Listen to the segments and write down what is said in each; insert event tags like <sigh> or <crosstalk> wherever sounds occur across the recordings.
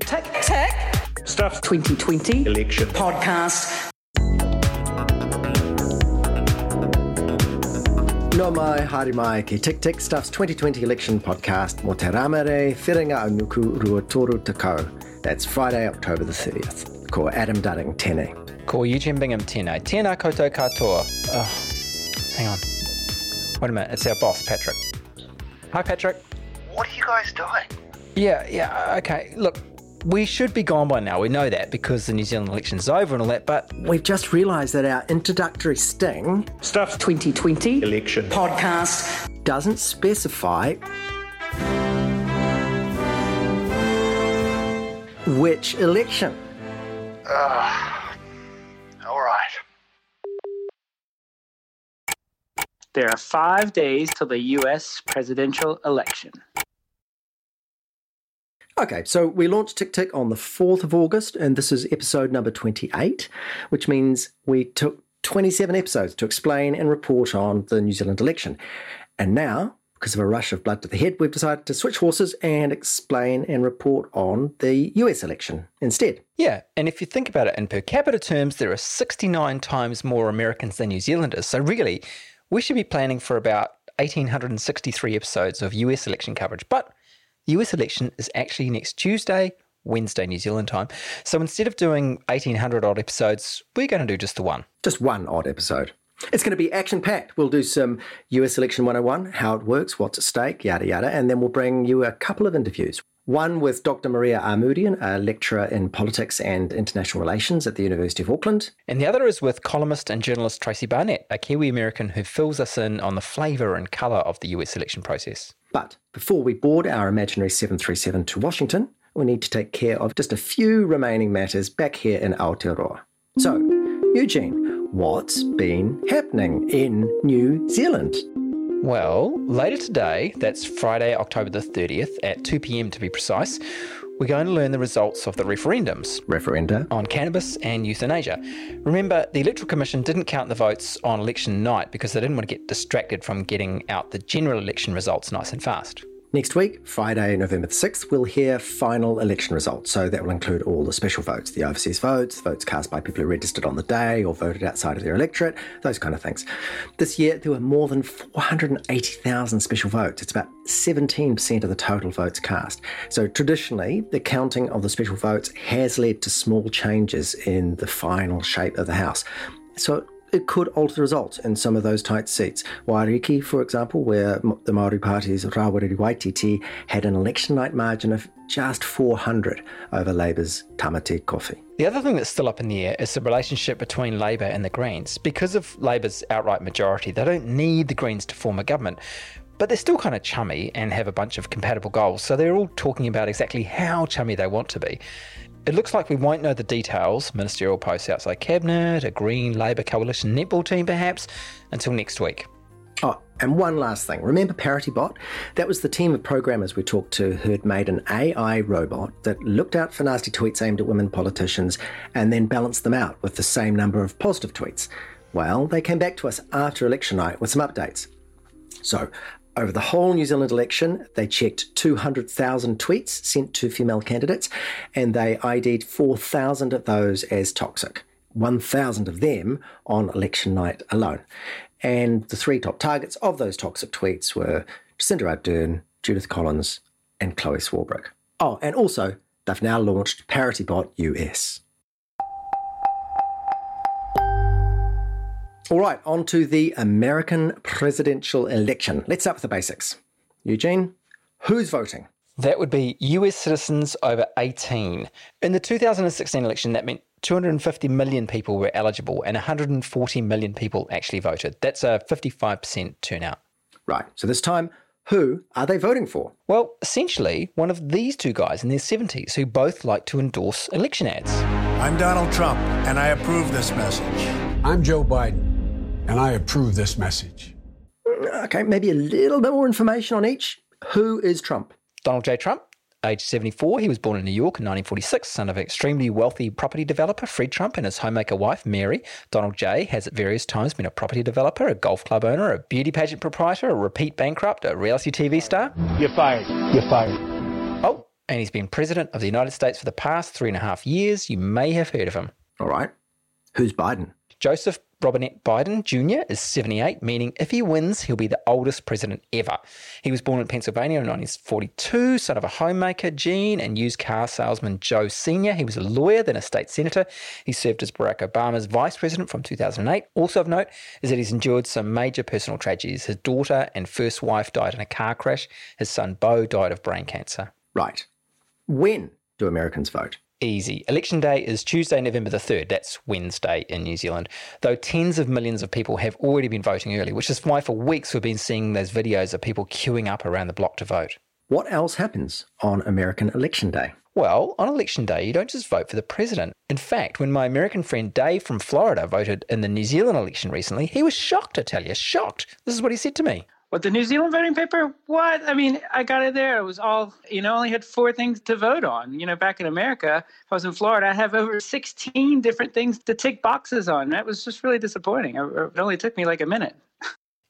Tick Tick Stuff 2020 election. podcast. No mai, haere mai, ki Tick Tick Stuff's 2020 election podcast, Mo te ramere, whiringa o nuku rua toru takau. That's Friday, October the 30th. Ko Adam Dudding, tene. Ko Eugene Bingham tēnā. Tēnā koutou katoa. Oh, hang on. Wait a minute, it's our boss, Patrick. Hi, Patrick. What are you guys doing? Yeah, yeah, okay. Look, we should be gone by now. We know that because the New Zealand election's over and all that, but We've just realised that our introductory sting Stuff 2020 election. podcast. doesn't specify which election. All There are five days till the US presidential election. Okay, so we launched Tick Tick on the 4th of August, and this is episode number 28, which means we took 27 episodes to explain and report on the New Zealand election. And now, because of a rush of blood to the head, we've decided to switch horses and explain and report on the US election instead. yeah. And if you think about it in per capita terms, there are 69 times more Americans than New Zealanders. So really, we should be planning for about 1,863 episodes of US election coverage. But the US election is actually next Tuesday, Wednesday, New Zealand time. So instead of doing 1,800 odd episodes, we're going to do just the one. Just one odd episode. It's going to be action packed. We'll do some US Election 101, how it works, what's at stake, yada yada, and then we'll bring you a couple of interviews. One with Dr. Maria Armoudian, a lecturer in politics and international relations at the University of Auckland. And the other is with columnist and journalist Tracy Barnett, a Kiwi American who fills us in on the flavour and colour of the US election process. But before we board our imaginary 737 to Washington, we need to take care of just a few remaining matters back here in Aotearoa. So, Eugene, what's been happening in New Zealand? Well, later today, that's Friday, October the 30th, at 2 pm to be precise, we're going to learn the results of the referendums Referenda. on cannabis and euthanasia. Remember, the Electoral Commission didn't count the votes on election night because they didn't want to get distracted from getting out the general election results nice and fast. Next week, Friday, November the 6th, we'll hear final election results. So that will include all the special votes, the overseas votes, votes cast by people who registered on the day or voted outside of their electorate, those kind of things. This year, there were more than 480,000 special votes. It's about 17% of the total votes cast. So traditionally, the counting of the special votes has led to small changes in the final shape of the House. So it could alter the results in some of those tight seats. Waiariki, for example, where the Maori Party's Rawiri Waititi had an election night margin of just 400 over Labour's Tamati Coffee. The other thing that's still up in the air is the relationship between Labour and the Greens. Because of Labour's outright majority, they don't need the Greens to form a government. But they're still kind of chummy and have a bunch of compatible goals, so they're all talking about exactly how chummy they want to be. It looks like we won't know the details, ministerial posts outside Cabinet, a Green Labour coalition netball team perhaps, until next week. Oh, and one last thing. Remember ParityBot? That was the team of programmers we talked to who had made an AI robot that looked out for nasty tweets aimed at women politicians and then balanced them out with the same number of positive tweets. Well, they came back to us after election night with some updates. So, over the whole New Zealand election, they checked 200,000 tweets sent to female candidates and they ID'd 4,000 of those as toxic, 1,000 of them on election night alone. And the three top targets of those toxic tweets were Jacinda Ardern, Judith Collins, and Chloe Swarbrick. Oh, and also, they've now launched ParityBot US. All right, on to the American presidential election. Let's start with the basics. Eugene, who's voting? That would be US citizens over 18. In the 2016 election, that meant 250 million people were eligible and 140 million people actually voted. That's a 55% turnout. Right, so this time, who are they voting for? Well, essentially, one of these two guys in their 70s who both like to endorse election ads. I'm Donald Trump, and I approve this message. I'm Joe Biden, and I approve this message. Okay, maybe a little bit more information on each. Who is Trump? Donald J. Trump, age 74, he was born in New York in 1946, son of an extremely wealthy property developer, Fred Trump, and his homemaker wife, Mary. Donald J. has at various times been a property developer, a golf club owner, a beauty pageant proprietor, a repeat bankrupt, a reality TV star. You're fired. You're fired. Oh, and he's been president of the United States for the past three and a half years. You may have heard of him. All right. Who's Biden? Joseph Robinette Biden Jr. is 78, meaning if he wins, he'll be the oldest president ever. He was born in Pennsylvania in 1942, son of a homemaker, Gene, and used car salesman Joe Sr. He was a lawyer, then a state senator. He served as Barack Obama's vice president from 2008. Also of note is that he's endured some major personal tragedies. His daughter and first wife died in a car crash. His son Bo died of brain cancer. Right. When do Americans vote? Easy. Election day is Tuesday, November the 3rd. That's Wednesday in New Zealand. Though tens of millions of people have already been voting early, which is why for weeks we've been seeing those videos of people queuing up around the block to vote. What else happens on American Election Day? Well, on election day, you don't just vote for the president. In fact, when my American friend Dave from Florida voted in the New Zealand election recently, he was shocked, I tell you, shocked. This is what he said to me. What the New Zealand voting paper? What? I mean, I got it there. It was all you know. I Only had four things to vote on. You know, back in America, if I was in Florida, I have over sixteen different things to tick boxes on. That was just really disappointing. It only took me like a minute.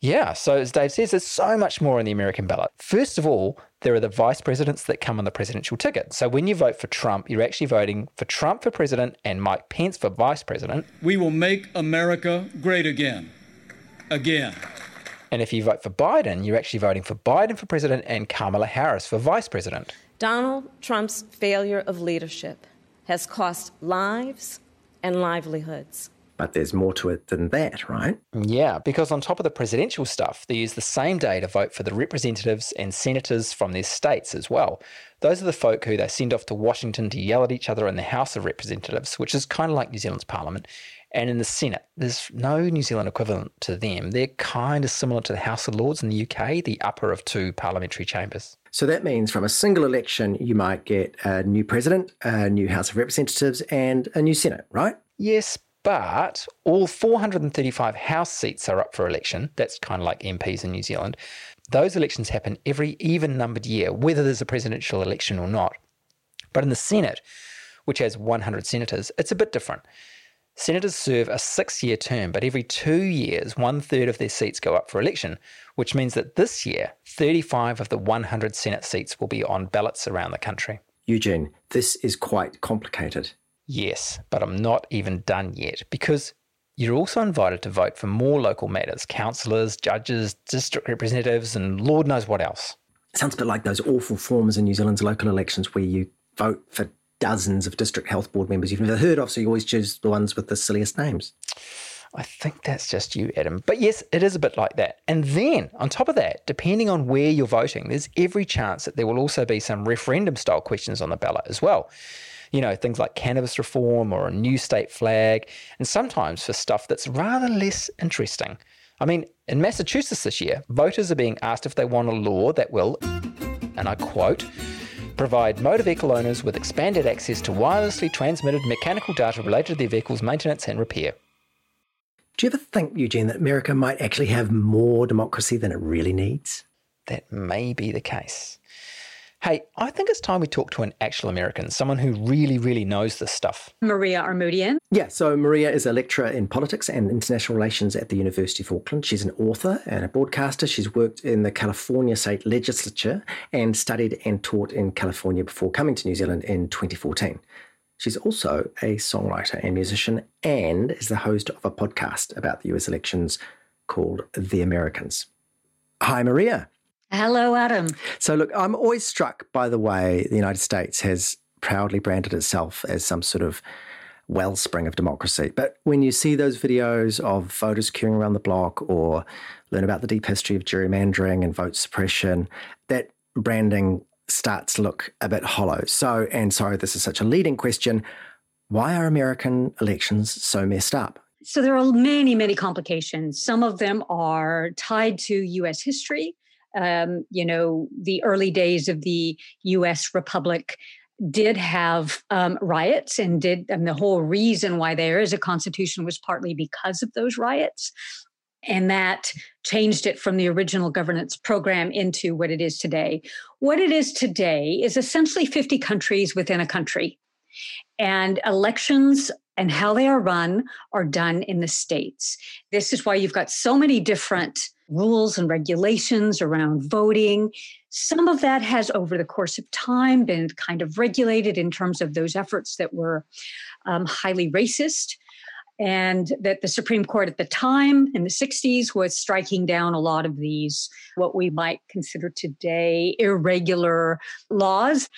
Yeah, so as Dave says, there's so much more on the American ballot. First of all, there are the vice presidents that come on the presidential ticket. So when you vote for Trump, you're actually voting for Trump for president and Mike Pence for vice president. We will make America great again. Again. And if you vote for Biden, you're actually voting for Biden for president and Kamala Harris for vice president. Donald Trump's failure of leadership has cost lives and livelihoods. But there's more to it than that, right? Yeah, because on top of the presidential stuff, they use the same day to vote for the representatives and senators from their states as well. Those are the folk who they send off to Washington to yell at each other in the House of Representatives, which is kind of like New Zealand's parliament. And in the Senate, there's no New Zealand equivalent to them. They're kind of similar to the House of Lords in the UK, the upper of two parliamentary chambers. So that means from a single election, you might get a new president, a new House of Representatives, and a new Senate, right? Yes, but all 435 House seats are up for election. That's kind of like MPs in New Zealand. Those elections happen every even numbered year, whether there's a presidential election or not. But in the Senate, which has 100 senators, it's a bit different. Senators serve a six year term, but every two years, one third of their seats go up for election, which means that this year, 35 of the 100 Senate seats will be on ballots around the country. Eugene, this is quite complicated. Yes, but I'm not even done yet because you're also invited to vote for more local matters councillors, judges, district representatives, and Lord knows what else. Sounds a bit like those awful forms in New Zealand's local elections where you vote for dozens of district health board members you've never heard of, so you always choose the ones with the silliest names. I think that's just you, Adam. But yes, it is a bit like that. And then, on top of that, depending on where you're voting, there's every chance that there will also be some referendum style questions on the ballot as well. You know, things like cannabis reform or a new state flag, and sometimes for stuff that's rather less interesting. I mean, in Massachusetts this year, voters are being asked if they want a law that will, and I quote, provide motor vehicle owners with expanded access to wirelessly transmitted mechanical data related to their vehicle's maintenance and repair. Do you ever think, Eugene, that America might actually have more democracy than it really needs? That may be the case. Hey, I think it's time we talk to an actual American, someone who really, really knows this stuff. Maria Armoudian. Yeah, so Maria is a lecturer in politics and international relations at the University of Auckland. She's an author and a broadcaster. She's worked in the California state legislature and studied and taught in California before coming to New Zealand in 2014. She's also a songwriter and musician and is the host of a podcast about the US elections called The Americans. Hi, Maria. Hello, Adam. So, look, I'm always struck by the way the United States has proudly branded itself as some sort of wellspring of democracy. But when you see those videos of voters queuing around the block or learn about the deep history of gerrymandering and vote suppression, that branding starts to look a bit hollow. So, and sorry, this is such a leading question. Why are American elections so messed up? So, there are many, many complications. Some of them are tied to US history um, you know, the early days of the U.S. Republic did have um, riots and did and the whole reason why there is a constitution was partly because of those riots. And that changed it from the original governance program into what it is today. What it is today is essentially 50 countries within a country. And elections and how they are run are done in the states. This is why you've got so many different rules and regulations around voting, Some of that has, over the course of time, been kind of regulated in terms of those efforts that were um, highly racist and that the Supreme Court at the time in the 60s was striking down a lot of these, what we might consider today irregular laws.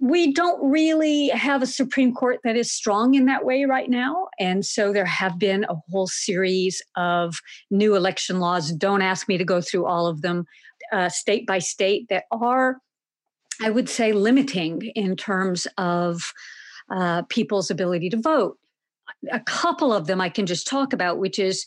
We don't really have a Supreme Court that is strong in that way right now. And so there have been a whole series of new election laws. Don't ask me to go through all of them, uh, state by state, that are, I would say, limiting in terms of uh, people's ability to vote a couple of them I can just talk about, which is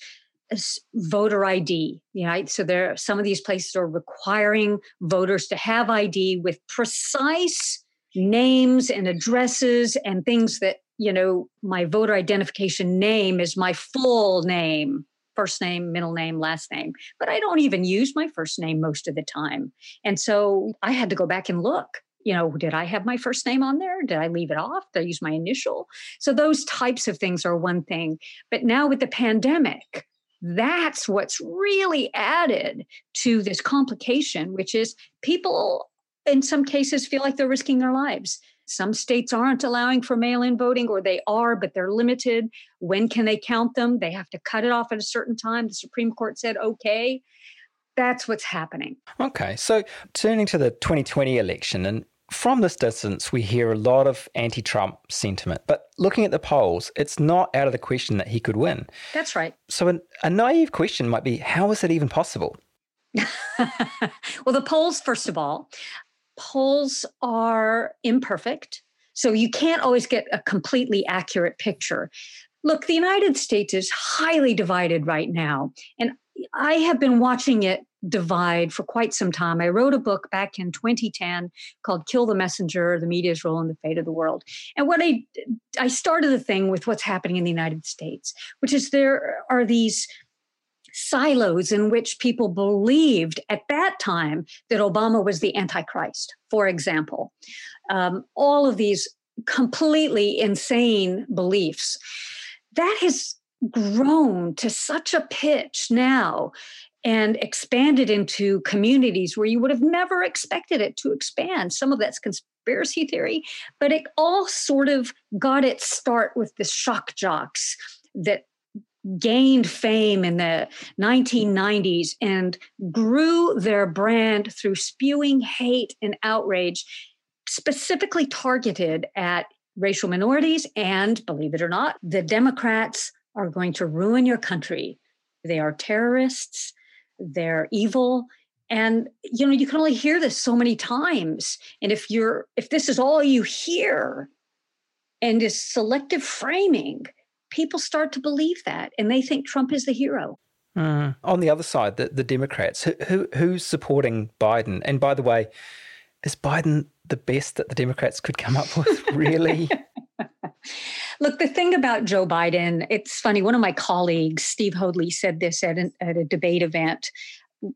uh, voter ID. Know, so there are, some of these places are requiring voters to have ID with precise names and addresses and things that you know my voter identification name is my full name first name middle name last name but i don't even use my first name most of the time and so i had to go back and look you know, did I have my first name on there? Did I leave it off? Did I use my initial? So those types of things are one thing. But now with the pandemic, that's what's really added to this complication, which is people in some cases feel like they're risking their lives. Some states aren't allowing for mail in voting, or they are, but they're limited. When can they count them? They have to cut it off at a certain time. The Supreme Court said, okay. That's what's happening. Okay. So turning to the 2020 election, and from this distance, we hear a lot of anti Trump sentiment. But looking at the polls, it's not out of the question that he could win. That's right. So, an, a naive question might be how is it even possible? <laughs> well, the polls, first of all, polls are imperfect. So you can't always get a completely accurate picture. Look, the United States is highly divided right now. And I have been watching it divide for quite some time. I wrote a book back in 2010 called Kill the Messenger, the media's role in the fate of the world. And what I I started the thing with what's happening in the United States, which is there are these silos in which people believed at that time that Obama was the Antichrist, for example. Um, all of these completely insane beliefs. That has grown to such a pitch now and expanded into communities where you would have never expected it to expand. Some of that's conspiracy theory, but it all sort of got its start with the shock jocks that gained fame in the 1990s and grew their brand through spewing hate and outrage, specifically targeted at racial minorities. And believe it or not, the Democrats are going to ruin your country. They are terrorists they're evil. And you know you can only hear this so many times. And if you're if this is all you hear and is selective framing people start to believe that and they think trump is the hero. Mm. on the other side the, the democrats who, who who's supporting biden? And by the way is biden the best that the democrats could come up with <laughs> really <laughs> Look, the thing about Joe Biden, it's funny. One of my colleagues, Steve Hoadley, said this at, an, at a debate event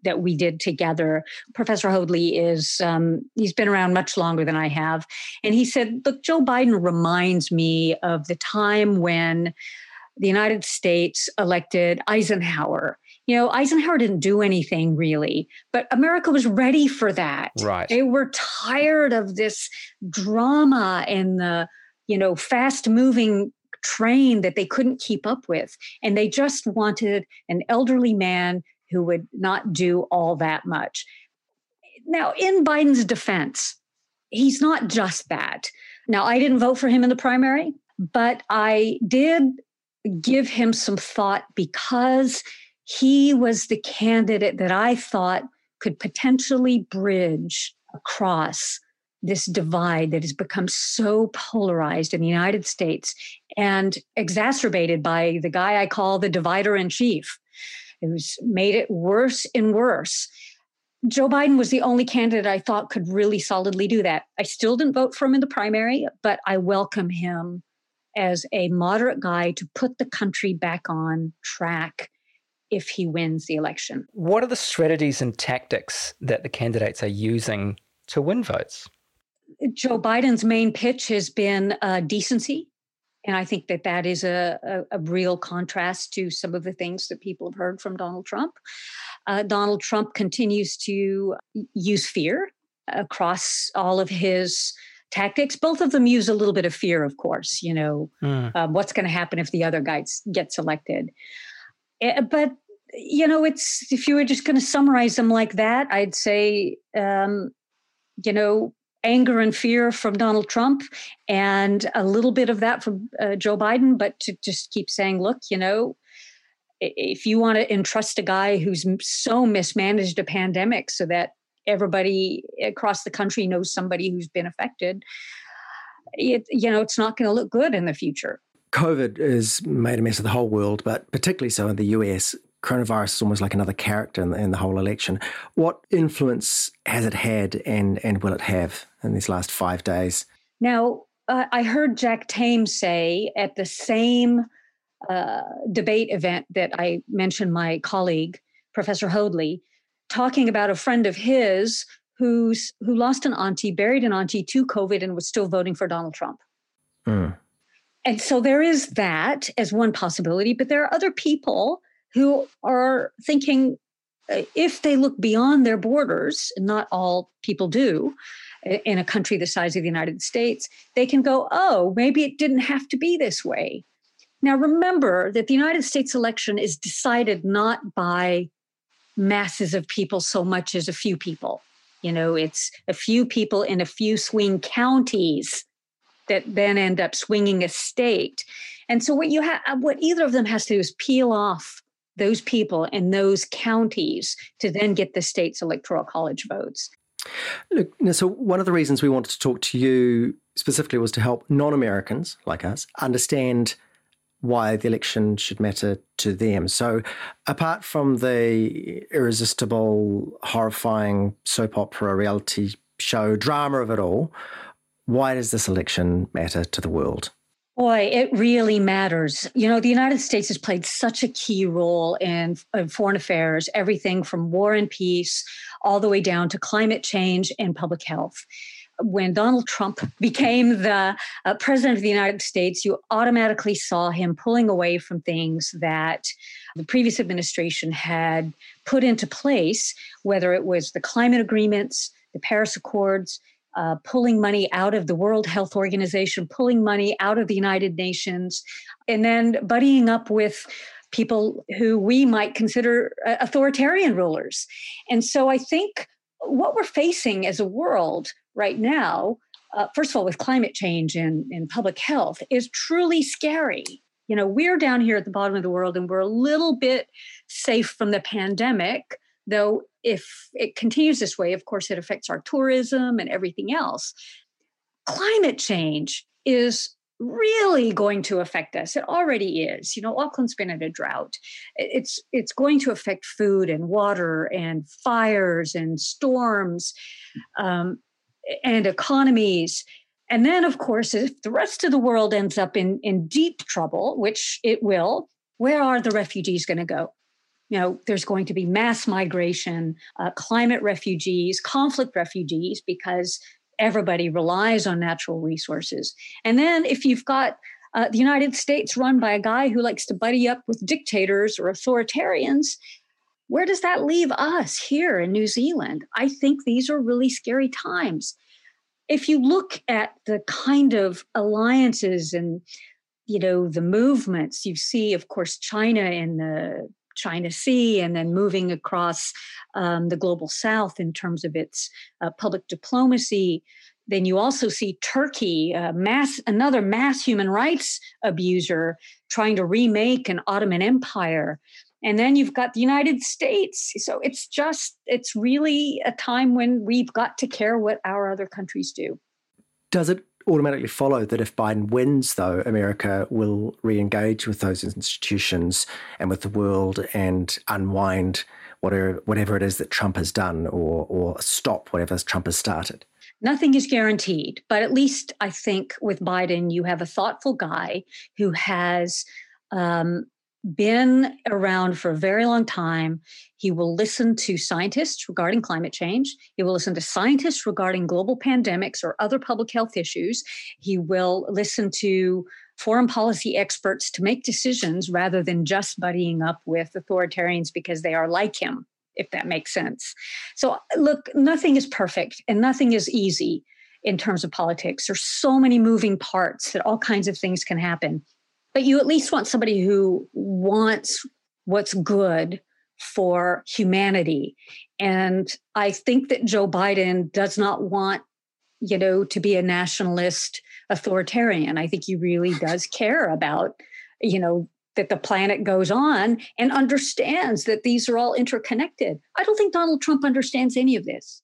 that we did together. Professor Hoadley is, um, he's been around much longer than I have. And he said, Look, Joe Biden reminds me of the time when the United States elected Eisenhower. You know, Eisenhower didn't do anything really, but America was ready for that. Right. They were tired of this drama and the you know, fast moving train that they couldn't keep up with. And they just wanted an elderly man who would not do all that much. Now, in Biden's defense, he's not just that. Now, I didn't vote for him in the primary, but I did give him some thought because he was the candidate that I thought could potentially bridge across this divide that has become so polarized in the United States and exacerbated by the guy I call the divider in chief, who's made it worse and worse. Joe Biden was the only candidate I thought could really solidly do that. I still didn't vote for him in the primary, but I welcome him as a moderate guy to put the country back on track if he wins the election. What are the strategies and tactics that the candidates are using to win votes? Joe Biden's main pitch has been uh, decency. And I think that that is a, a, a, real contrast to some of the things that people have heard from Donald Trump. Uh, Donald Trump continues to use fear. across all of his tactics. Both of them use a little bit of fear, of course. You know, mm. um, what's going to happen if the other guy gets elected? Uh, but you know, it's if you were just going to summarize them like that, I'd say, um, you know, anger and fear from Donald Trump, and a little bit of that from uh, Joe Biden. But to just keep saying, look, you know, if you want to entrust a guy who's so mismanaged a pandemic so that everybody across the country knows somebody who's been affected, it, you know, it's not going to look good in the future. COVID has made a mess of the whole world, but particularly so in the US. Coronavirus is almost like another character in the, in the whole election. What influence has it had and, and will it have in these last five days? Now, uh, I heard Jack Tame say at the same uh, debate event that I mentioned my colleague, Professor Hoadley, talking about a friend of his who's who lost an auntie, buried an auntie to COVID, and was still voting for Donald Trump. Mm. And so there is that as one possibility, but there are other people who are thinking uh, if they look beyond their borders, not all people do in a country the size of the United States, they can go, oh, maybe it didn't have to be this way. Now, remember that the United States election is decided not by masses of people so much as a few people. You know, it's a few people in a few swing counties that then end up swinging a state. And so, what you have, what either of them has to do is peel off those people in those counties to then get the state's electoral college votes. Look, so one of the reasons we wanted to talk to you specifically was to help non Americans like us understand why the election should matter to them. So, apart from the irresistible, horrifying soap opera reality show drama of it all, why does this election matter to the world? Boy, it really matters. You know, the United States has played such a key role in, in, foreign affairs, everything from war and peace all the way down to climate change and public health when Donald Trump <laughs> became the uh, president of the United States, you automatically saw him pulling away from things that the previous administration had put into place, whether it was the climate agreements, the Paris Accords, uh, pulling money out of the World Health Organization, pulling money out of the United Nations, and then buddying up with people who we might consider uh, authoritarian rulers. And so I think what we're facing as a world right now, uh, first of all, with climate change and, and public health, is truly scary. You know, we're down here at the bottom of the world and we're a little bit safe from the pandemic, though, if it continues this way, of course, it affects our tourism and everything else. Climate change is really going to affect us. It already is. You know, Auckland's been in a drought. It's it's going to affect food and water and fires and storms. Um, and economies. And then, of course, if the rest of the world ends up in, in deep trouble, which it will, where are the refugees going to go? You know, there's going to be mass migration, uh, climate refugees, conflict refugees, because everybody relies on natural resources. And then if you've got uh, the United States run by a guy who likes to buddy up with dictators or authoritarians, where does that leave us here in New Zealand? I think these are really scary times. If you look at the kind of alliances and you know the movements you see of course china in the china sea and then moving across um, the global south in terms of its uh, public diplomacy. Then you also see turkey uh, mass another mass human rights abuser trying to remake an ottoman empire. And then you've got the united states. So it's just it's really a time when we've got to care what our other countries do. Does it automatically follow that if biden wins though america will re-engage with those institutions and with the world and unwind whatever whatever it is that trump has done or or stop whatever trump has started. Nothing is guaranteed, but at least I think with Biden, you have a thoughtful guy who has um, been around for a very long time. He will listen to scientists regarding climate change. He will listen to scientists regarding global pandemics or other public health issues. He will listen to foreign policy experts to make decisions rather than just buddying up with authoritarians because they are like him. if that makes sense. So, look, nothing is perfect and nothing is easy in terms of politics. There's so many moving parts that all kinds of things can happen. But you at least want somebody who wants what's good for humanity. And I think that Joe Biden does not want, you know, to be a nationalist authoritarian. I think he really does care about, you know, that the planet goes on and understands that these are all interconnected. I don't think Donald Trump understands any of this.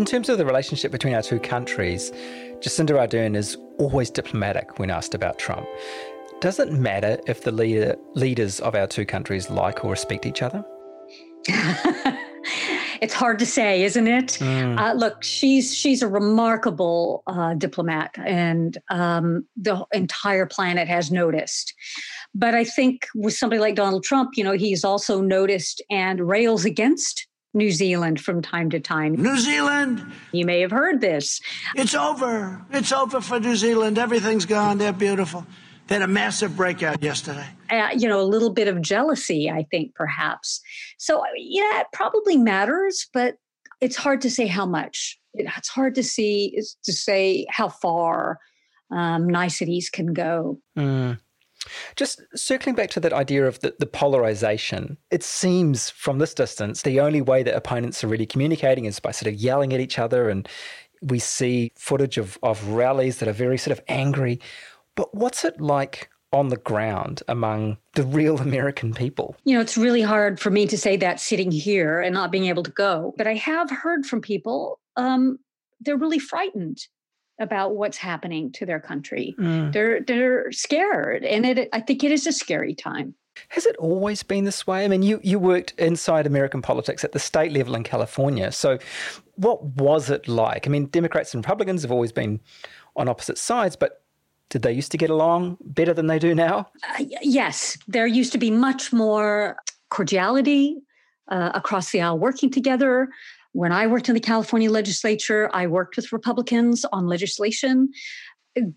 In terms of the relationship between our two countries, Jacinda Ardern is always diplomatic when asked about Trump. Does it matter if the leader, leaders of our two countries like or respect each other? <laughs> it's hard to say, isn't it? Mm. Uh, look, she's she's a remarkable uh, diplomat, and um, the entire planet has noticed. But I think with somebody like Donald Trump, you know, he's also noticed and rails against New Zealand from time to time. New Zealand! You may have heard this. It's over. It's over for New Zealand. Everything's gone. They're beautiful. They had a massive breakout yesterday. Uh, you know, a little bit of jealousy, I think, perhaps. So, yeah, it probably matters, but it's hard to say how much. It's hard to see to say how far um, niceties can go. Mm. Just circling back to that idea of the, the, polarization, it seems from this distance the only way that opponents are really communicating is by sort of yelling at each other. And we see footage of, of rallies that are very sort of angry. But what's it like on the ground among the real <laughs> American people? You know, it's really hard for me to say that sitting here and not being able to go. But I have heard from people, um, they're really frightened about what's happening to their country. Mm. They're they're scared, and it I think it is a scary time. Has it always been this way? I mean, you you worked inside American politics at the state level in California. So, what was it like? I mean, Democrats and Republicans have always been on opposite sides, but did they used to get along better than they do now? Uh, yes, there used to be much more cordiality uh, across the aisle, working together. When I worked in the California legislature, I worked with Republicans on legislation.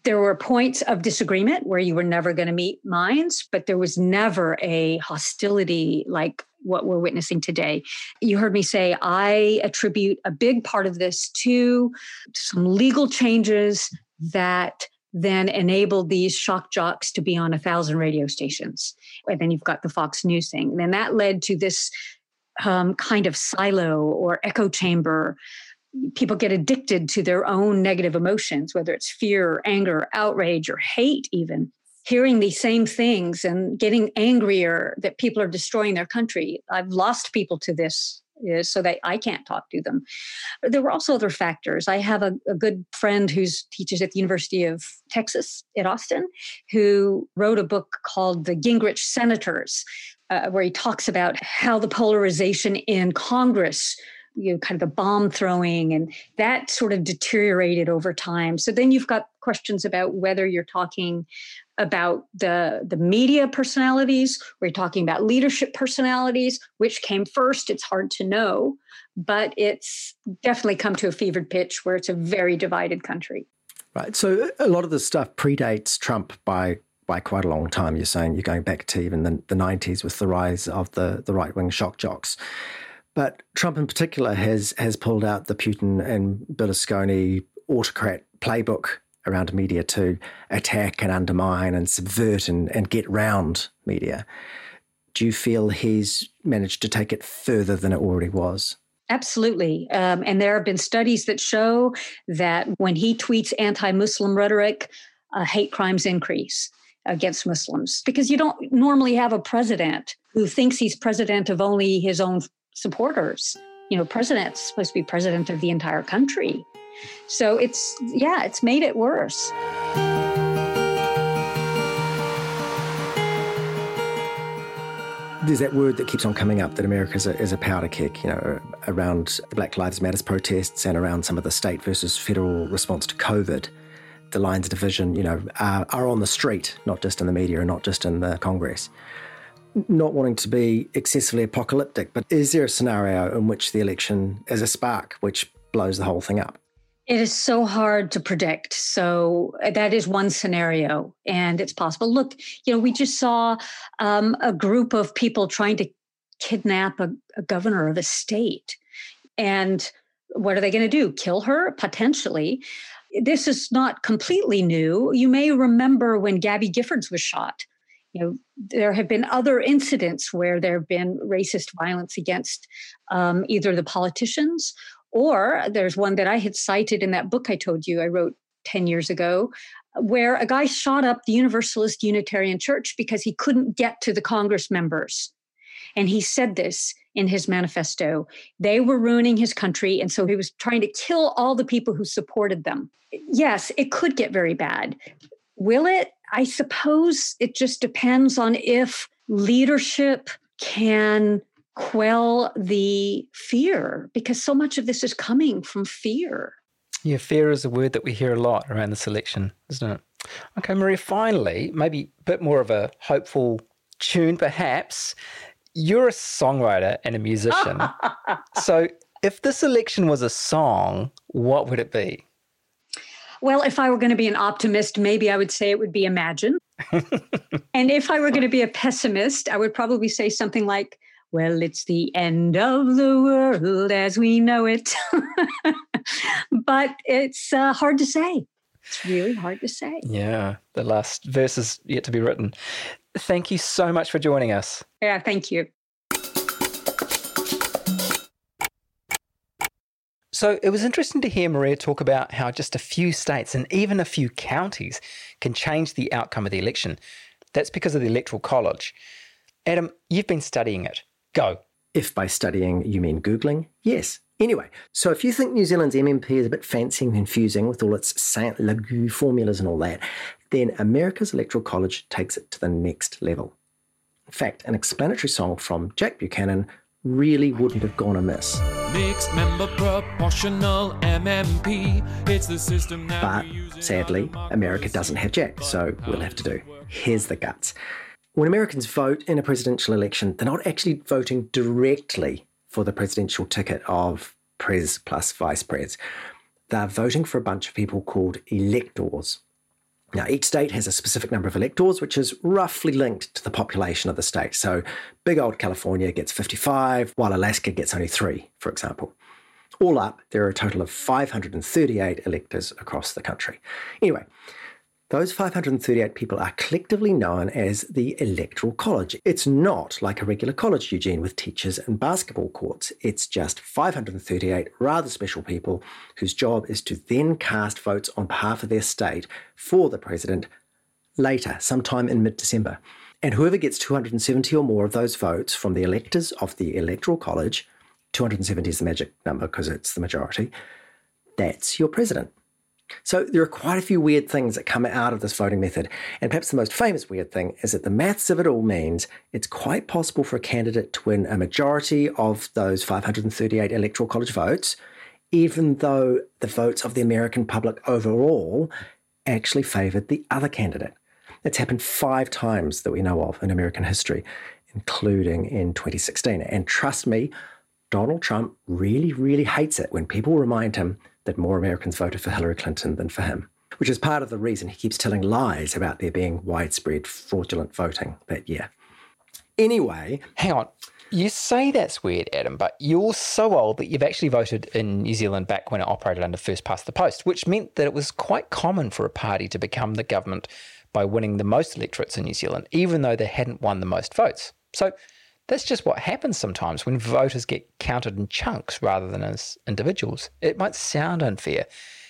There were points of disagreement where you were never going to meet minds, but there was never a hostility like what we're witnessing today. You heard me say I attribute a big part of this to some legal changes that then enabled these shock jocks to be on a thousand radio stations. And then you've got the Fox News thing. And that led to this um, kind of silo or echo chamber. People get addicted to their own negative emotions, whether it's fear, anger, outrage, or hate, even. Hearing these same things and getting angrier that people are destroying their country. I've lost people to this is so that I can't talk to them. There were also other factors. I have a, a good friend who's teaches at the University of Texas at Austin, who wrote a book called The Gingrich Senators, uh, where he talks about how the polarization in Congress you know kind of the bomb throwing and that sort of deteriorated over time. So then you've got questions about whether you're talking about the the media personalities or you're talking about leadership personalities which came first it's hard to know but it's definitely come to a fevered pitch where it's a very divided country. Right so a lot of the stuff predates trump by by quite a long time. You're saying you're going back to even the, the 90s with the rise of the, the right wing shock jocks. But Trump in particular has has pulled out the Putin and Berlusconi autocrat playbook around media to attack and undermine and subvert and, and get round media. Do you feel he's managed to take it further than it already was? Absolutely. Um, and there have been studies that show that when he tweets anti Muslim rhetoric, uh, hate crimes increase against Muslims because you don't normally have a president who thinks he's president of only his own supporters. You know, president's supposed to be president of the entire country. So it's, yeah, it's made it worse. There's that word that keeps on coming up that America is a, is a powder keg, you know, around the Black Lives Matters protests and around some of the state versus federal response to COVID the of division, you know, are, are on the street, not just in the media and not just in the Congress. Not wanting to be excessively apocalyptic, but is there a scenario in which the election is a spark which blows the whole thing up? It is so hard to predict. So uh, that is one scenario, and it's possible. Look, you know, we just saw um, a group of people trying to kidnap a, a governor of a state, and what are they going to do? Kill her potentially. This is not completely new. You may remember when Gabby Giffords was shot. You know, there have been other incidents where there have been racist violence against um, either the politicians or there's one that I had cited in that book I told you I wrote 10 years ago, where a guy shot up the Universalist Unitarian Church because he couldn't get to the Congress members. And he said this in his manifesto. They were ruining his country. And so he was trying to kill all the people who supported them. Yes, it could get very bad. Will it? I suppose it just depends on if leadership can quell the fear because so much of this is coming from fear. Yeah, fear is a word that we hear a lot around this election, isn't it? Okay, Maria, finally, maybe a bit more of a hopeful tune, perhaps. You're a songwriter and a musician. <laughs> so, if this election was a song, what would it be? Well, if I were going to be an optimist, maybe I would say it would be Imagine. <laughs> and if I were going to be a pessimist, I would probably say something like well, it's the end of the world as we know it. <laughs> but it's uh, hard to say. It's really hard to say. Yeah, the last verse is yet to be written. Thank you so much for joining us. Yeah, thank you. So it was interesting to hear Maria talk about how just a few states and even a few counties can change the outcome of the election. That's because of the Electoral College. Adam, you've been studying it. Go. If by studying you mean Googling, yes. Anyway, so if you think New Zealand's MMP is a bit fancy and confusing with all its Sainte-Laguë formulas and all that, then America's Electoral College takes it to the next level. In fact, an explanatory song from Jack Buchanan really wouldn't have gone amiss. Mixed member proportional MMP. It's the system But sadly, America doesn't have Jack, so we'll have to do. Here's the guts when Americans vote in a presidential election, they're not actually voting directly for the presidential ticket of pres plus vice pres. They're voting for a bunch of people called electors. Now, each state has a specific number of electors, which is roughly linked to the population of the state. So, big old California gets 55, while Alaska gets only three, for example. All up, there are a total of 538 electors across the country. Anyway, those 538 people are collectively known as the Electoral College. It's not like a regular college, Eugene, with teachers and basketball courts. It's just 538 rather special people whose job is to then cast votes on behalf of their state for the president later, sometime in mid December. And whoever gets 270 or more of those votes from the electors of the Electoral College, 270 is the magic number because it's the majority, that's your president. So there are quite a few weird things that come out of this voting method. And perhaps the most famous weird thing is that the maths of it all means it's quite possible for a candidate to win a majority of those 538 electoral college votes, even though the votes of the American public overall actually favored the other candidate. It's happened five times that we know of in American history, including in 2016. And trust me, Donald Trump really, really hates it when people remind him that more Americans voted for Hillary Clinton than for him, which is part of the reason he keeps telling lies about there being widespread fraudulent voting that year. Anyway. Hang on. You say that's weird, Adam, but you're so old that you've actually voted in New Zealand back when it operated under first past the post, which meant that it was quite common for a party to become the government by winning the most electorates in New Zealand, even though they hadn't won the most votes. So that's just what happens sometimes when voters get counted in chunks rather than as individuals. It might sound unfair,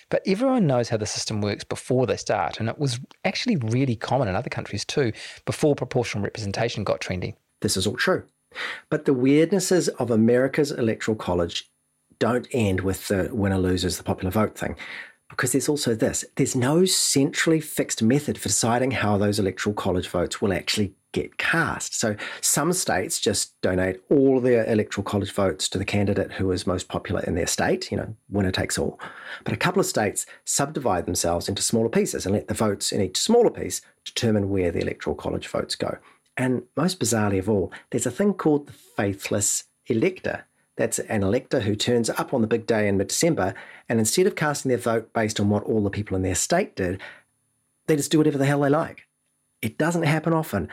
but everyone knows how the system works before they start, and it was actually really common in other countries too before proportional representation got trendy. This is all true. But the weirdnesses of America's electoral college don't end with the winner loses the popular vote thing. Because there's also this there's no centrally fixed method for deciding how those electoral college votes will actually get cast. So some states just donate all their electoral college votes to the candidate who is most popular in their state, you know, winner takes all. But a couple of states subdivide themselves into smaller pieces and let the votes in each smaller piece determine where the electoral college votes go. And most bizarrely of all, there's a thing called the faithless elector. That's an elector who turns up on the big day in mid December, and instead of casting their vote based on what all the people in their state did, they just do whatever the hell they like. It doesn't happen often,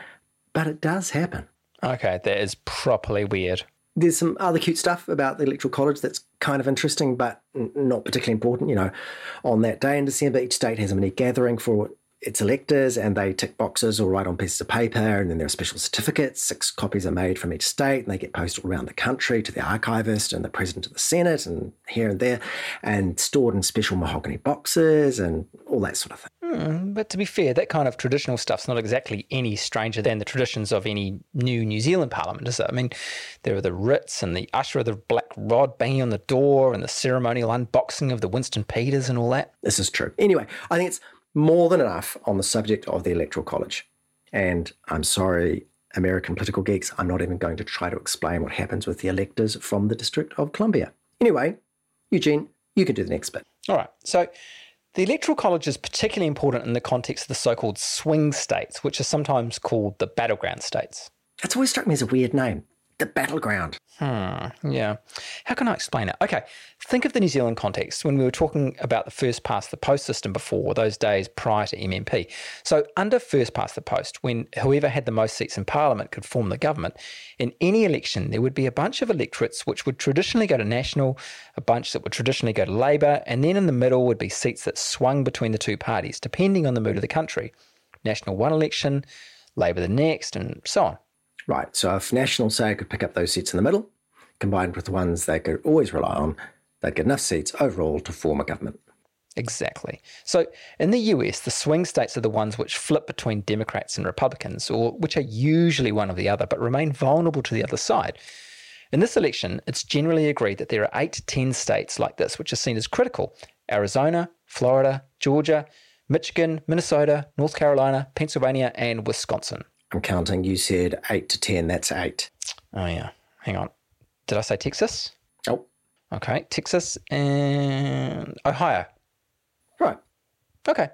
but it does happen. Okay, that is properly weird. There's some other cute stuff about the Electoral College that's kind of interesting, but not particularly important. You know, on that day in December, each state has a mini gathering for its electors and they tick boxes or write on pieces of paper and then there are special certificates. Six copies are made from each state and they get posted around the country to the archivist and the president of the senate and here and there and stored in special mahogany boxes and all that sort of thing. Hmm, but to be fair that kind of traditional stuff's not exactly any stranger than the traditions of any new new zealand parliament is it? I mean there are the writs and the usher of the black rod banging on the door and the ceremonial unboxing of the winston peters and all that. This is true. Anyway i think it's more than enough on the subject of the Electoral College. And I'm sorry, American political geeks, I'm not even going to try to explain what happens with the electors from the District of Columbia. Anyway, Eugene, you can do the next bit. All right. So the Electoral College is particularly important in the context of the so called swing states, which are sometimes called the battleground states. That's always struck me as a weird name the battleground. Hmm, yeah. How can I explain it? Okay, think of the New Zealand context when we were talking about the first past the post system before, those days prior to MMP. So, under first past the post, when whoever had the most seats in Parliament could form the government, in any election there would be a bunch of electorates which would traditionally go to National, a bunch that would traditionally go to Labour, and then in the middle would be seats that swung between the two parties, depending on the mood of the country. National one election, Labour the next, and so on. Right. So if National say could pick up those seats in the middle, combined with the ones they could always rely on, they'd get enough seats overall to form a government. Exactly. So in the US, the swing states are the ones which flip between Democrats and Republicans, or which are usually one or the other, but remain vulnerable to the other side. In this election, it's generally agreed that there are eight to 10 states like this, which are seen as critical Arizona, Florida, Georgia, Michigan, Minnesota, North Carolina, Pennsylvania, and Wisconsin. I'm counting. You said eight to 10. That's eight. Oh, yeah. Hang on. Did I say Texas? Oh. Okay. Texas and Ohio. Right. Okay.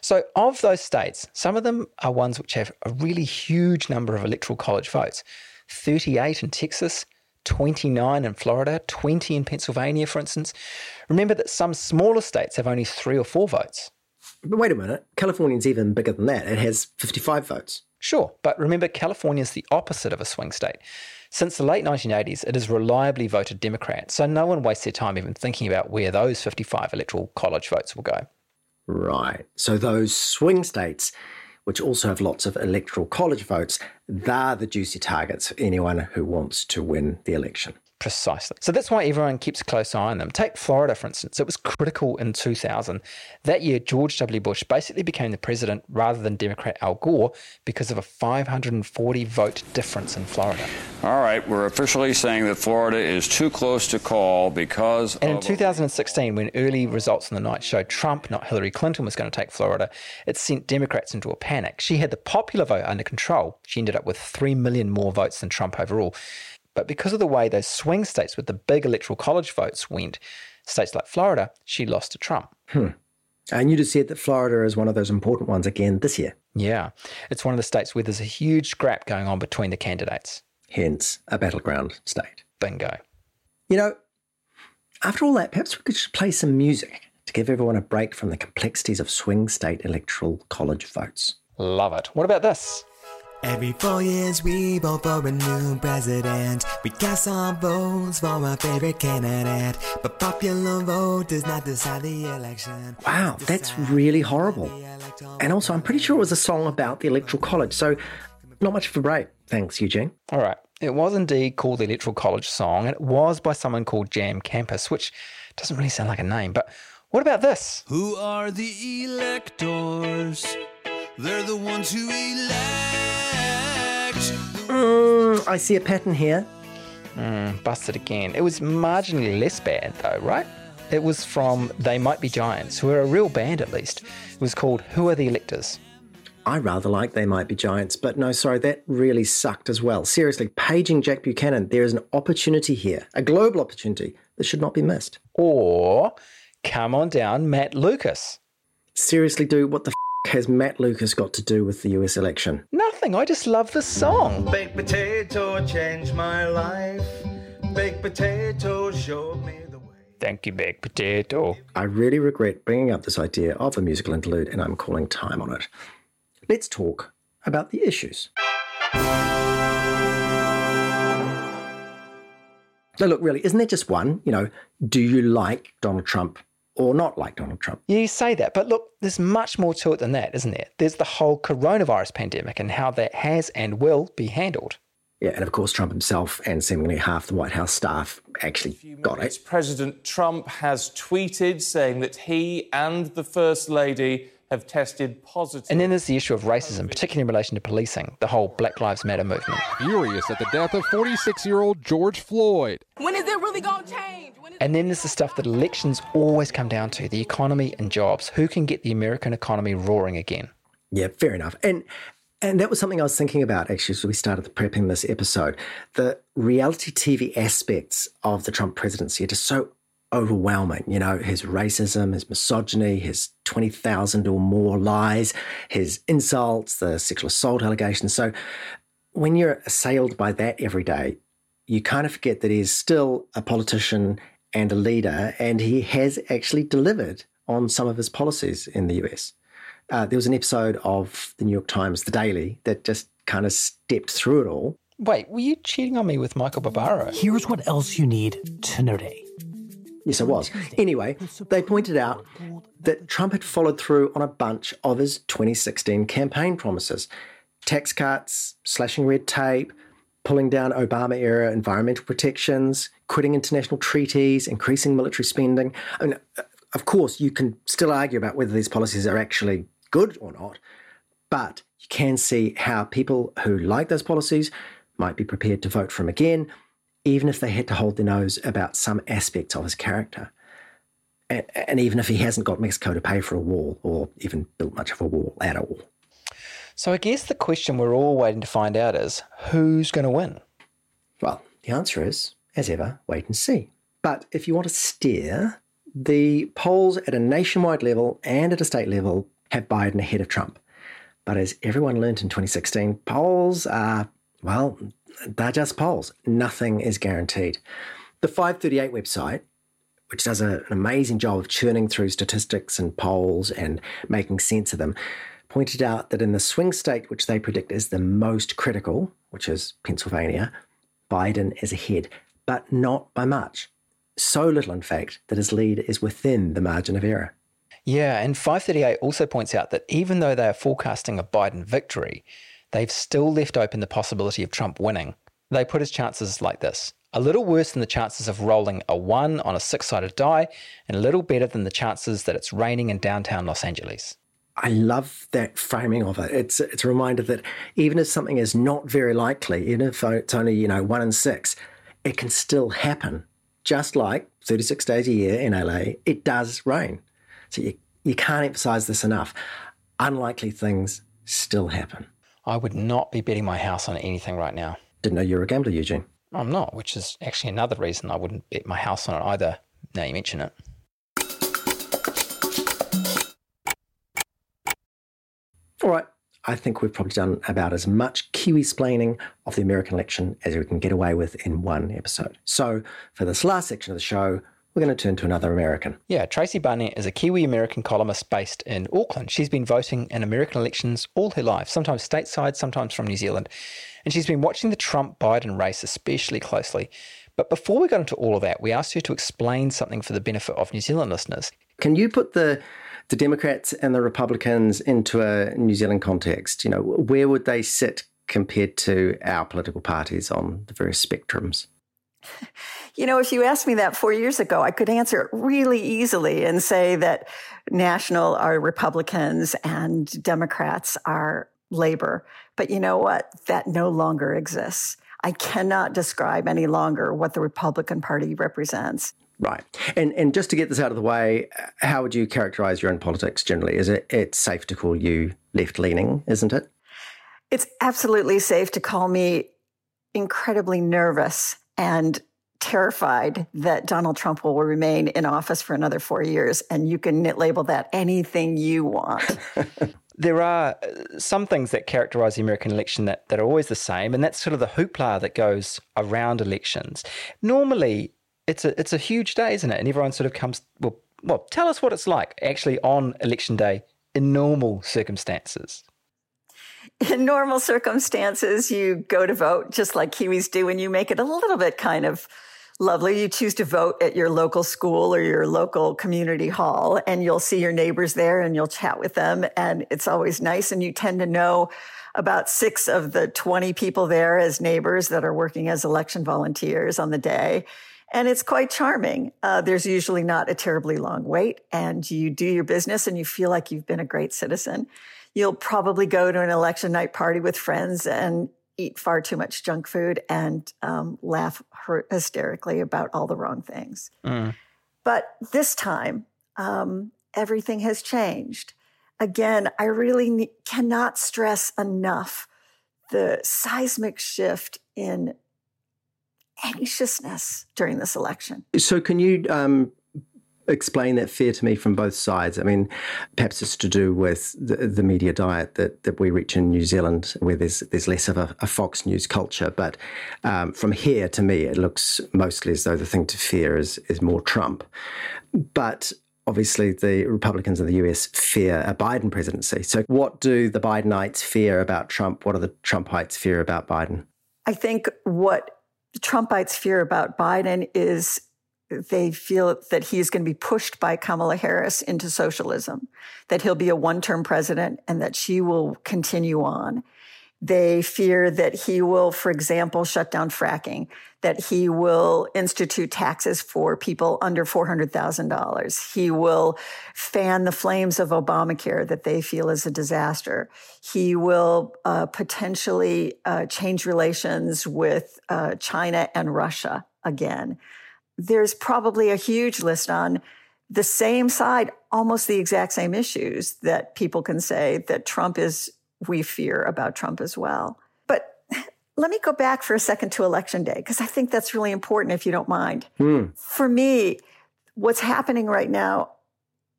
So, of those states, some of them are ones which have a really huge number of electoral college votes 38 in Texas, 29 in Florida, 20 in Pennsylvania, for instance. Remember that some smaller states have only three or four votes. But wait a minute. California's even bigger than that. It has 55 votes. Sure, but remember, California is the opposite of a swing state. Since the late 1980s, it has reliably voted Democrat, so no one wastes their time even thinking about where those 55 electoral college votes will go. Right. So those swing states, which also have lots of electoral college votes, they're the juicy targets for anyone who wants to win the election. Precisely. So that's why everyone keeps a close eye on them. Take Florida, for instance. It was critical in 2000. That year, George W. Bush basically became the president rather than Democrat Al Gore because of a 540 vote difference in Florida. All right, we're officially saying that Florida is too close to call because. And in 2016, when early results on the night showed Trump, not Hillary Clinton, was going to take Florida, it sent Democrats into a panic. She had the popular vote under control. She ended up with 3 million more votes than Trump overall. But because of the way those swing states with the big electoral college votes went, states like Florida, she lost to Trump. Hmm. And you just said that Florida is one of those important ones again this year. Yeah. It's one of the states where there's a huge scrap going on between the candidates. Hence, a battleground state. Bingo. You know, after all that, perhaps we could just play some music to give everyone a break from the complexities of swing state electoral college votes. Love it. What about this? Every four years we vote for a new president. We cast our votes for our favorite candidate. But popular vote does not decide the election. Wow, that's really horrible. And also, I'm pretty sure it was a song about the Electoral College, so not much of a break. Thanks, Eugene. All right. It was indeed called the Electoral College song, and it was by someone called Jam Campus, which doesn't really sound like a name. But what about this? Who are the electors? They're the ones who elect. Mm, I see a pattern here. Mm, busted again. It was marginally less bad, though, right? It was from They Might Be Giants, who are a real band at least. It was called Who Are the Electors? I rather like They Might Be Giants, but no, sorry, that really sucked as well. Seriously, paging Jack Buchanan, there is an opportunity here, a global opportunity that should not be missed. Or come on down, Matt Lucas. Seriously, dude, what the f- has Matt Lucas got to do with the US election? Nothing. I just love the song. Baked potato changed my life. baked potato showed me the way. Thank you, baked Potato. I really regret bringing up this idea of a musical interlude, and I'm calling time on it. Let's talk about the issues. So, look, really, isn't there just one? You know, do you like Donald Trump or not like Donald Trump? You say that, but look, there's much more to it than that, isn't there? There's the whole coronavirus pandemic and how that has and will be handled. Yeah, and of course, Trump himself and seemingly half the White House staff actually got it. President Trump has tweeted saying that he and the First Lady have tested positive. And then there's the issue of racism, particularly in relation to policing, the whole Black Lives Matter movement. Furious at the death of 46 year old George Floyd. When is it really going to change? And then there's the stuff that elections always come down to the economy and jobs. Who can get the American economy roaring again? Yeah, fair enough. And and that was something I was thinking about actually as we started prepping this episode. The reality TV aspects of the Trump presidency are just so overwhelming. You know, his racism, his misogyny, his 20,000 or more lies, his insults, the sexual assault allegations. So when you're assailed by that every day, you kind of forget that he's still a politician and a leader, and he has actually delivered on some of his policies in the US. Uh, there was an episode of the New York Times, The Daily, that just kind of stepped through it all. Wait, were you cheating on me with Michael Barbaro? Here's what else you need to know today. Yes, it was. Anyway, they pointed out that Trump had followed through on a bunch of his 2016 campaign promises tax cuts, slashing red tape, pulling down Obama era environmental protections, quitting international treaties, increasing military spending. I mean, uh, of course, you can still argue about whether these policies are actually good or not, but you can see how people who like those policies might be prepared to vote for him again, even if they had to hold their nose about some aspects of his character. And, and even if he hasn't got Mexico to pay for a wall or even built much of a wall at all. So I guess the question we're all waiting to find out is who's going to win? Well, the answer is, as ever, wait and see. But if you want to steer, the polls at a nationwide level and at a state level have Biden ahead of Trump. But as everyone learned in 2016, polls are, well, they're just polls. Nothing is guaranteed. The 538 website, which does a, an amazing job of churning through statistics and polls and making sense of them, pointed out that in the swing state, which they predict is the most critical, which is Pennsylvania, Biden is ahead, but not by much. So little, in fact, that his lead is within the margin of error. Yeah, and 538 also points out that even though they are forecasting a Biden victory, they've still left open the possibility of Trump winning. They put his chances like this a little worse than the chances of rolling a 1 on a six sided die, and a little better than the chances that it's raining in downtown Los Angeles. I love that framing of it. It's it's a reminder that even if something is not very likely, even if it's only you know one in six, it can still happen. Just like 36 days a year in LA, it does rain. So you you can't emphasize this enough. Unlikely things still happen. I would not be betting my house on anything right now. Didn't know you were a gambler, Eugene. I'm not, which is actually another reason I wouldn't bet my house on it either. Now you mention it. All right. I think we've probably done about as much Kiwi splaining of the American election as we can get away with in one episode. So, for this last section of the show, we're going to turn to another American. Yeah, Tracey Barnett is a Kiwi American columnist based in Auckland. She's been voting in American elections all her life, sometimes stateside, sometimes from New Zealand. And she's been watching the Trump Biden race especially closely. But before we got into all of that, we asked her to explain something for the benefit of New Zealand listeners. Can you put the the Democrats and the Republicans into a New Zealand context? You know, where would they sit compared to our political parties on the various spectrums? <laughs> You know, if you asked me that four years ago, I could answer it really easily and say that national are Republicans and Democrats are Labour. But you know what? That no longer exists. I cannot describe any longer what the Republican Party represents. Right. And and just to get this out of the way, uh, how would you characterize your own politics generally? Is it it's safe to call you left leaning, isn't it? It's absolutely safe to call me incredibly nervous and terrified that Donald Trump will remain in office for another four years. And you can label that anything you want. <laughs> there are uh, some things that characterize the American election that, that are always the same, and that's sort of the hoopla that goes around elections. Normally, it's a it's a huge day, isn't it? And everyone sort of comes. Well, well, tell us what it's like actually on election day in normal circumstances. In normal circumstances, you go to vote just like Kiwis do, and you make it a little bit kind of lovely. You choose to vote at your local school or your local community hall, and you'll see your neighbors there and you'll chat with them. And it's always nice. And you tend to know about six of the 20 people there as neighbors that are working as election volunteers on the day. And it's quite charming. Uh, there's usually not a terribly long wait, and you do your business and you feel like you've been a great citizen. You'll probably go to an election night party with friends and eat far too much junk food and um, laugh hysterically about all the wrong things. Mm. But this time, um, everything has changed. Again, I really ne- cannot stress enough the seismic shift in anxiousness during this election. So, can you um, explain that fear to me from both sides. I mean, perhaps it's to do with the, the media diet that, that we reach in New Zealand, where there's there's less of a, a Fox News culture. But um, from here, to me, it looks mostly as though the thing to fear is is more Trump. But obviously the Republicans in the US fear a Biden presidency. So, what do the Bidenites fear about Trump? What do the Trumpites fear about Biden? I think what Trumpites fear about Biden is they feel that he's going to be pushed by Kamala Harris into socialism, that he'll be a one term president and that she will continue on. They fear that he will, for example, shut down fracking, that he will institute taxes for people under $400,000. He will fan the flames of Obamacare that they feel is a disaster. He will uh, potentially uh, change relations with uh, China and Russia again there's probably a huge list on the same side, almost the exact same issues that people can say that Trump is, we fear about Trump as well. But let me go back for a second to election day, because I think that's really important if you don't mind. Mm. For me, what's happening right now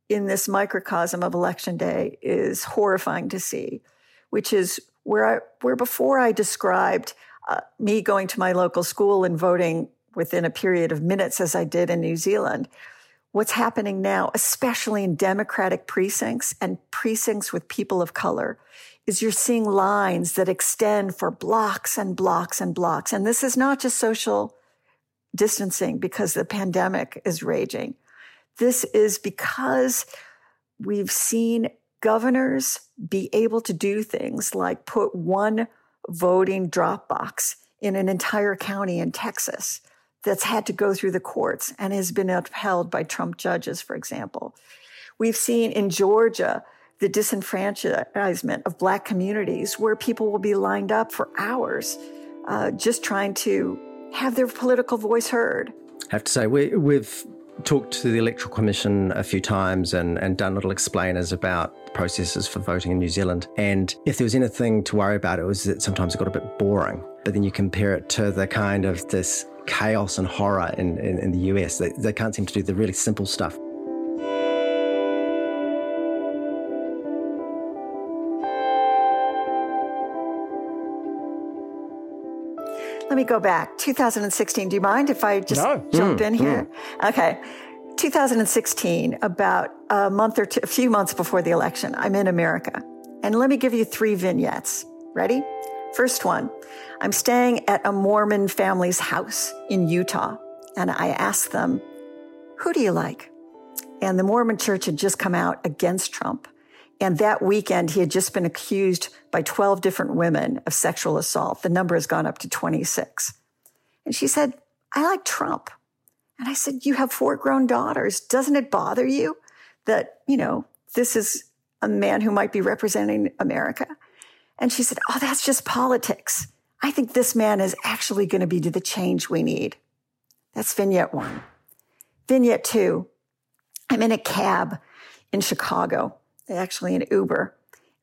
in this microcosm of election day is horrifying to see, which is where I, where before I described uh, me going to my local school and voting within a period of minutes as I did in New Zealand. What's happening now, especially in Democratic precincts and precincts with people of color, is you're seeing lines that extend for blocks and blocks and blocks. And this is not just social distancing because the pandemic is raging. This is because we've seen governors be able to do things like put one voting drop box in an entire county in Texas that's had to go through the courts and has been upheld by Trump judges, for example. We've seen in Georgia the disenfranchisement of Black communities where people will be lined up for hours uh, just trying to have their political voice heard. I have to say, we, we've talked to the Electoral Commission a few times and, and done little explainers about processes for voting in New Zealand. And if there was anything to worry about, it was that sometimes it got a bit boring. But then you compare it to the kind of this chaos and horror in, in, in the US. They, they can't seem to do the really simple stuff. Let me go back. 2016. Do you mind if I just no. jump mm, in here? Mm. Okay. 2016, about a month or two, a few months before the election, I'm in America. And let me give you three vignettes. Ready? First one I'm staying at a Mormon family's house in Utah, and I asked them, Who do you like? And the Mormon church had just come out against Trump. And that weekend, he had just been accused by 12 different women of sexual assault. The number has gone up to 26. And she said, I like Trump. And I said, You have four grown daughters. Doesn't it bother you that, you know, this is a man who might be representing America? And she said, Oh, that's just politics. I think this man is actually going to be the change we need. That's vignette one. Vignette two. I'm in a cab in Chicago, actually an Uber,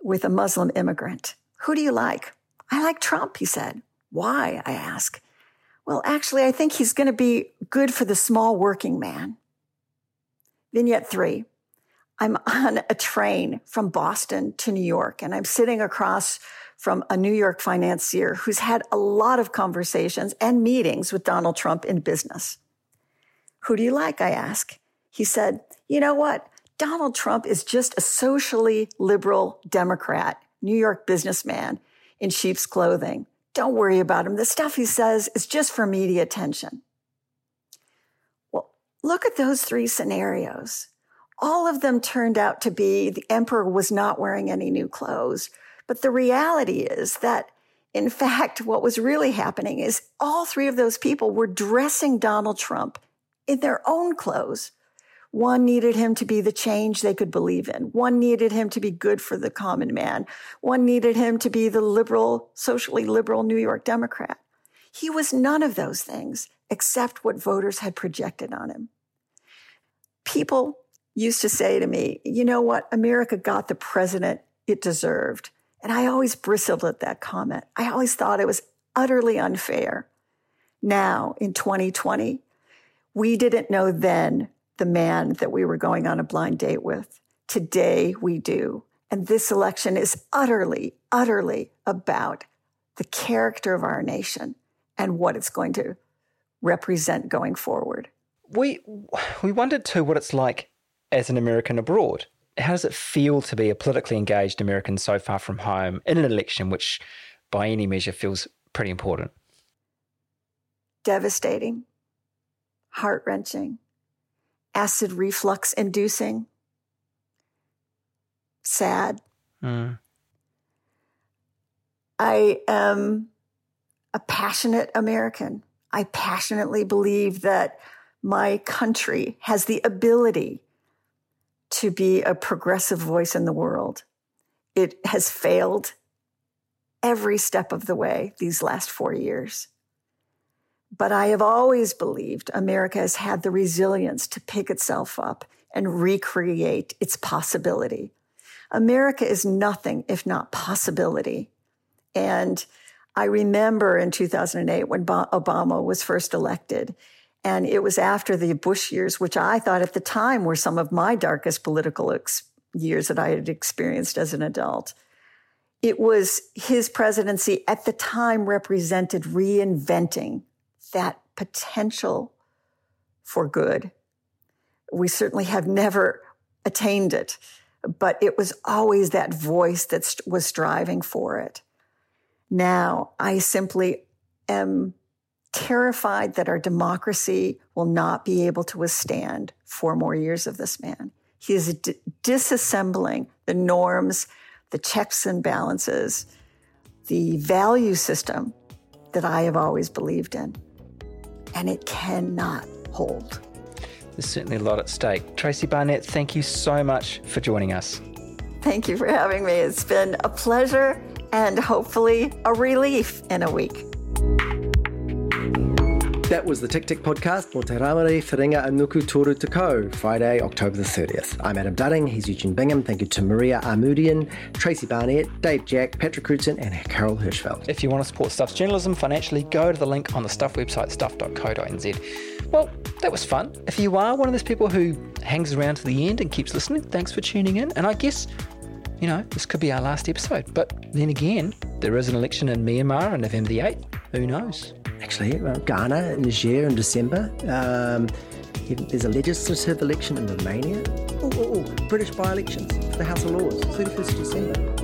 with a Muslim immigrant. Who do you like? I like Trump, he said. Why? I ask. Well, actually, I think he's going to be good for the small working man. Vignette three. I'm on a train from Boston to New York and I'm sitting across from a New York financier who's had a lot of conversations and meetings with Donald Trump in business. Who do you like? I ask. He said, You know what? Donald Trump is just a socially liberal Democrat, New York businessman in sheep's clothing. Don't worry about him. The stuff he says is just for media attention. Well, look at those three scenarios all of them turned out to be the emperor was not wearing any new clothes. But the reality is that, in <laughs> fact, what was really happening is all three of those people were dressing Donald Trump in their own clothes. One needed him to be the change they could believe in. One needed him to be good for the common man. One needed him to be the liberal, socially liberal New York Democrat. He was none of those things except what voters had projected on him. People used to say to me, you know what? America got the president it deserved. And I always bristled at that comment. I always thought it was utterly unfair. Now, in 2020, we didn't know then the man that we were going on a blind date with. Today, we do. And this election is utterly, utterly about the character of our nation and what it's going to represent going forward. We we wondered too what it's like as an American abroad. How does it feel to be a politically engaged American so far from home in an election which, by any measure, feels pretty important? Devastating, heart wrenching, acid reflux inducing, sad. Mm. I am a passionate American. I passionately believe that my country has the ability to be a progressive voice in the world. It has failed every step of the way these last four years. But I have always believed America has had the resilience to pick itself up and recreate its possibility. America is nothing if not possibility. And I remember in 2008 when Obama was first elected, and it was after the Bush years, which I thought at the time were some of my darkest political ex- years that I had experienced as an adult. It was his presidency at the time represented reinventing that potential for good. We certainly have never attained it, but it was always that voice that was striving for it. Now I simply am terrified that our democracy will not be able to withstand four more years of this man. He is d- disassembling the norms, the checks and balances, the value system that I have always believed in. And it cannot hold. There's certainly a lot at stake. Tracey Barnett, thank you so much for joining us. Thank you for having me. It's been a pleasure and hopefully a relief in a week. That was the Tick Tick podcast for Te Rāmere Whiringa Anuku Toru Tekau, Friday, October the 30th. I'm Adam Dudding, he's Eugene Bingham. Thank you to Maria Armoudian, Tracey Barnett, Dave Jack, Patrick Crewdson, and Carol Hirschfeld. If you want to support Stuff's journalism financially, go to the link on the Stuff website, stuff.co.nz. Well, that was fun. If you are one of those people who hangs around to the end and keeps listening, thanks for tuning in. And I guess you know, this could be our last episode. But then again, there is an election in Myanmar on November the 8th. Who knows? Actually, uh, Ghana, Niger in December. Um, there's a legislative election in Romania. Oh, oh, oh. British by elections for the House of Lords, 31st December.